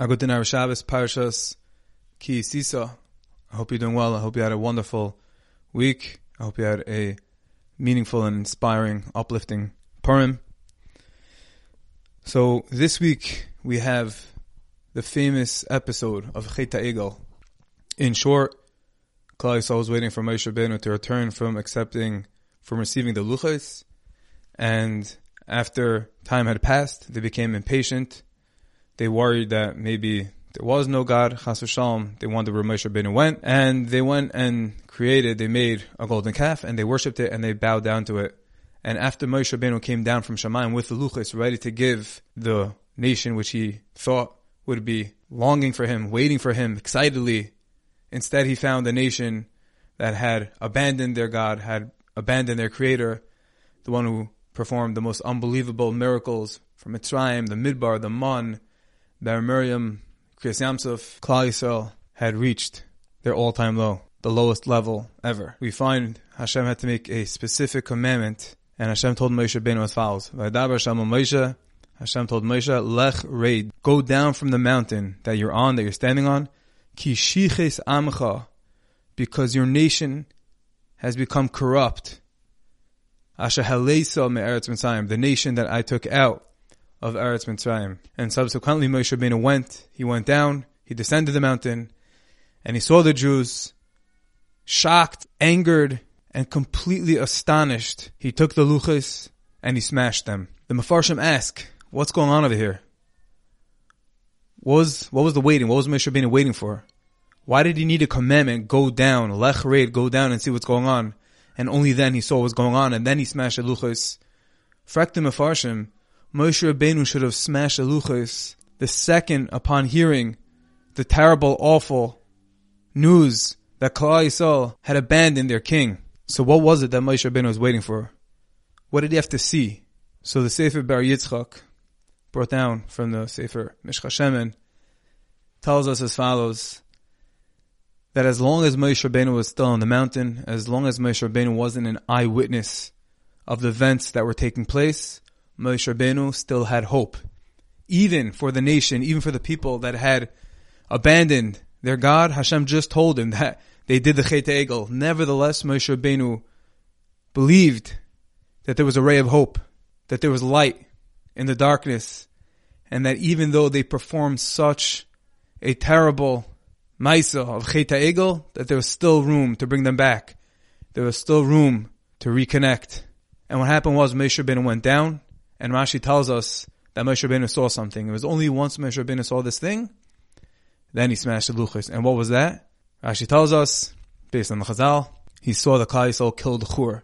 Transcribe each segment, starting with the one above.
Agutin Ar Shabbos Parshas Ki Sisa. I hope you're doing well. I hope you had a wonderful week. I hope you had a meaningful and inspiring, uplifting Purim. So this week we have the famous episode of Chet Egel. In short, Yisrael was waiting for Moshe Rabbeinu to return from accepting, from receiving the luchas, and after time had passed, they became impatient. They worried that maybe there was no God, Chas v'shalom. They wondered where Moshe Rabbeinu went, and they went and created, they made a golden calf, and they worshipped it, and they bowed down to it. And after Moshe Rabbeinu came down from Shemayim with the luchas, ready to give the nation which he thought would be longing for him, waiting for him excitedly, instead he found a nation that had abandoned their God, had abandoned their creator, the one who performed the most unbelievable miracles from Mitzrayim, the Midbar, the Mon, Be'er Miriam, Kriyas Yamsuf, Klal had reached their all-time low, the lowest level ever. We find Hashem had to make a specific commandment and Hashem told Moshe Rabbeinu as follows: "Vaydaber Hashem Moshe." Hashem told Moshe, "Lech raid, go down from the mountain that you're on, that you're standing on, ki shiches amcha, because your nation has become corrupt. Asher haleisa me'eretz the nation that I took out of Eretz Mitzrayim." And subsequently, Moshe Rabbeinu went. He went down. He descended the mountain, and he saw the Jews, shocked, angered, and completely astonished, he took the luchas and he smashed them. The Mefarshim ask, what's going on over here? What was, what was the waiting? What was Moshe Rabbeinu waiting for? Why did he need a commandment? Go down, lech raid, go down and see what's going on. And only then he saw what's going on and then he smashed the luchas. Frak the Mefarshim, Moshe Rabbeinu should have smashed the luchas the second upon hearing the terrible, awful news that Klal Yisrael had abandoned their king. So what was it that Moshe Rabbeinu was waiting for? What did he have to see? So the Sefer Bar Yitzchak, brought down from the Sefer Mishcha Shemen, tells us as follows, that as long as Moshe Rabbeinu was still on the mountain, as long as Moshe Rabbeinu wasn't an eyewitness of the events that were taking place, Moshe Rabbeinu still had hope. Even for the nation, even for the people that had abandoned their God, Hashem just told him that they did the Chet Egel. Nevertheless, Moshe Rabbeinu believed that there was a ray of hope, that there was light in the darkness, and that even though they performed such a terrible Maisa of Chet Egel, that there was still room to bring them back. There was still room to reconnect. And what happened was Moshe Rabbeinu went down, and Rashi tells us that Moshe Rabbeinu saw something. It was only once Moshe Rabbeinu saw this thing, then he smashed the luchas. And what was that? Rashi tells us, based on the Chazal, he saw the Klal Yisrael killed Chur.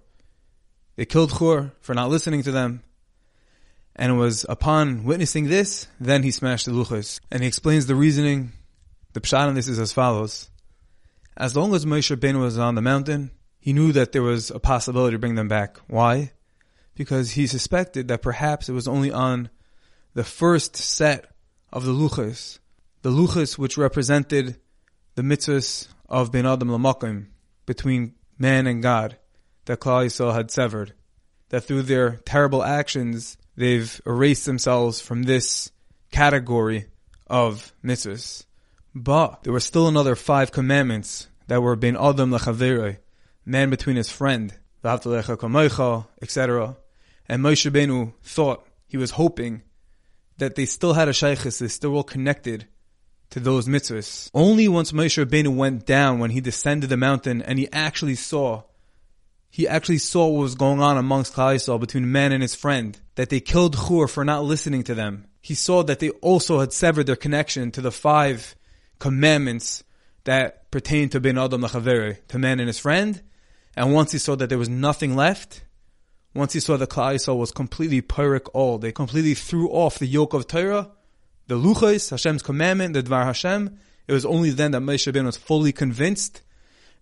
They killed Chur for not listening to them. And it was upon witnessing this, then he smashed the luchas. And he explains the reasoning. The pshat on this is as follows. As long as Moshe Rabbeinu was on the mountain, he knew that there was a possibility to bring them back. Why? Because he suspected that perhaps it was only on the first set of the luchas, the luchas which represented the mitzvahs of Ben Adam Lamakim between man and God that Klal Yisrael had severed. That through their terrible actions, they've erased themselves from this category of mitzvahs. But there were still another five commandments that were Ben Adam Lechavere, man between his friend, etc. And Moshe Benu thought, he was hoping, that they still had a shaykhis, they still were connected to those mitzvahs. Only once Moshe Rabbeinu went down, when he descended the mountain, and he actually saw, he actually saw what was going on amongst Klal between man and his friend, that they killed Chur for not listening to them. He saw that they also had severed their connection to the five commandments that pertain to Ben Adam Lachavere, to man and his friend. And once he saw that there was nothing left, once he saw that Klal Yisrael was completely poreik ol, they completely threw off the yoke of Torah, the Luchais, Hashem's commandment, the Dvar Hashem, it was only then that Moshe Rabbeinu was fully convinced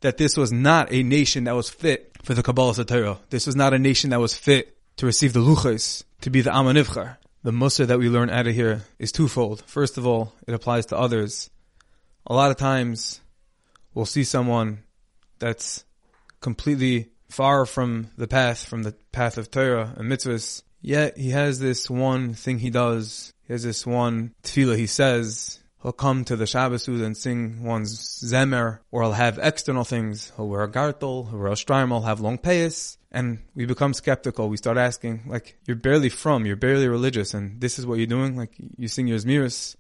that this was not a nation that was fit for the Kabbalah Torah. This was not a nation that was fit to receive the Luchais, to be the Amanivchar. The mussar that we learn out of here is twofold. First of all, it applies to others. A lot of times, we'll see someone that's completely far from the path, from the path of Torah and mitzvahs, yet he has this one thing he does he has this one tefillah he says, He'll come to the Shabbos and sing one's Zemer, or he'll have external things. He'll wear a gartel, he'll wear a shtreimel, have long payas, and we become skeptical. We start asking, like, you're barely from, you're barely religious, and this is what you're doing? Like, you sing your Zmiris,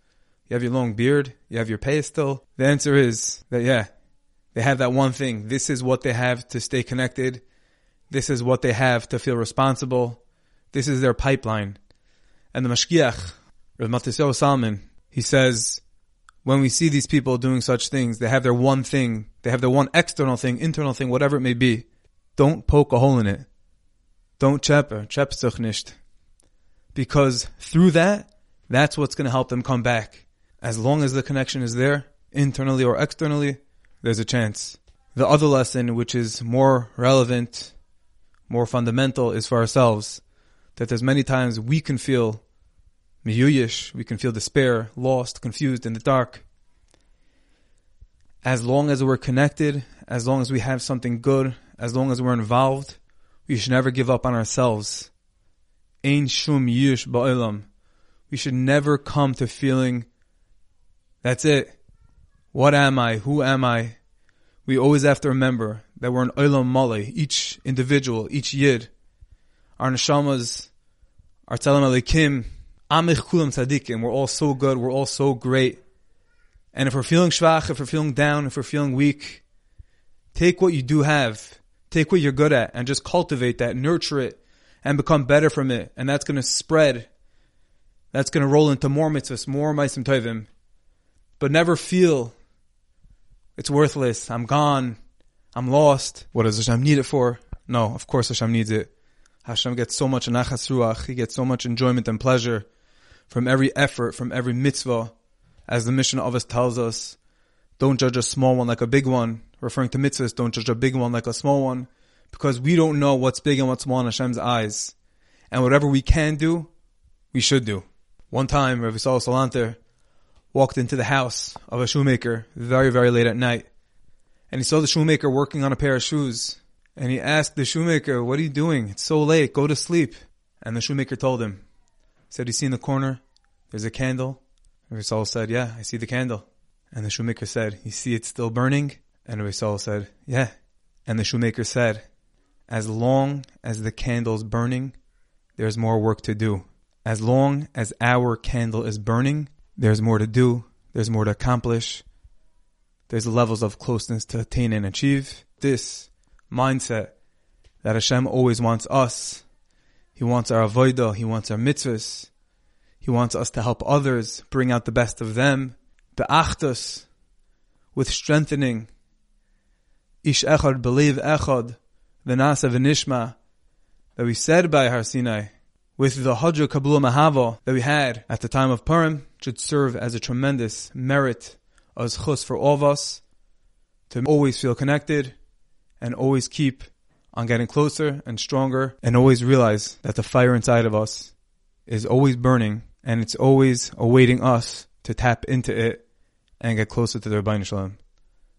you have your long beard, you have your payas still? The answer is that, yeah, they have that one thing. This is what they have to stay connected. This is what they have to feel responsible. This is their pipeline. And the Mashgiach, Rav Matisyahu Salomon, he says, when we see these people doing such things, they have their one thing, they have their one external thing, internal thing, whatever it may be. Don't poke a hole in it. Don't chepper, uh, chepstuch nicht. Because through that, that's what's going to help them come back. As long as the connection is there, internally or externally, there's a chance. The other lesson, which is more relevant, more fundamental, is for ourselves. That there's many times we can feel miyuyish, we can feel despair, lost, confused, in the dark. As long as we're connected, as long as we have something good, as long as we're involved, we should never give up on ourselves. Ein shum yish ba'ilam. We should never come to feeling, that's it. What am I? Who am I? We always have to remember that we're an olam male, each individual, each yid. Our neshamas, our tzelem alekim, amich kulam tzadikim. We're all so good. We're all so great. And if we're feeling schwach, if we're feeling down, if we're feeling weak, take what you do have, take what you're good at, and just cultivate that, nurture it, and become better from it. And that's going to spread. That's going to roll into more mitzvahs, more maisim tovim. But never feel it's worthless. I'm gone. I'm lost. What does Hashem need it for? No, of course Hashem needs it. Hashem gets so much nachas ruach. He gets so much enjoyment and pleasure from every effort, from every mitzvah. As the mission of us tells us, don't judge a small one like a big one. Referring to mitzvahs, don't judge a big one like a small one. Because we don't know what's big and what's small in Hashem's eyes. And whatever we can do, we should do. One time, Rav Yisrael Salanter walked into the house of a shoemaker very, very late at night. And he saw the shoemaker working on a pair of shoes. And he asked the shoemaker, what are you doing? It's so late. Go to sleep. And the shoemaker told him, said, you see in the corner, there's a candle. And Rizal said, yeah, I see the candle. And the shoemaker said, you see it's still burning? And Rizal said, yeah. And the shoemaker said, as long as the candle's burning, there's more work to do. As long as our candle is burning, there's more to do. There's more to accomplish. There's levels of closeness to attain and achieve. This mindset that Hashem always wants us. He wants our avodah. He wants our mitzvahs. He wants us to help others, bring out the best of them. Be'achtos, with strengthening. Ish echad, b'lev echad, na'aseh v'nishma, that we said by Har Sinai with the Hajj Kabul Mahava that we had at the time of Purim should serve as a tremendous merit as chus for all of us to always feel connected and always keep on getting closer and stronger and always realize that the fire inside of us is always burning and it's always awaiting us to tap into it and get closer to the Ribbono Shel Olam.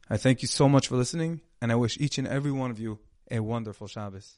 I thank you so much for listening and I wish each and every one of you a wonderful Shabbos.